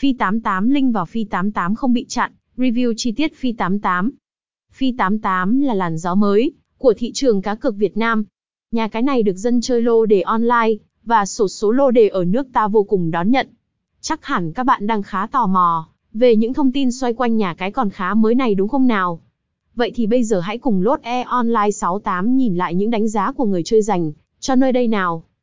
Phi 88 Linh vào Phi 88 không bị chặn, review chi tiết Phi 88. Phi 88 là làn gió mới của thị trường cá cược Việt Nam. Nhà cái này được dân chơi lô đề online và sổ số lô đề ở nước ta vô cùng đón nhận. Chắc hẳn các bạn đang khá tò mò về những thông tin xoay quanh nhà cái còn khá mới này đúng không nào? Vậy thì bây giờ hãy cùng lốt e online 68 nhìn lại những đánh giá của người chơi dành cho nơi đây nào.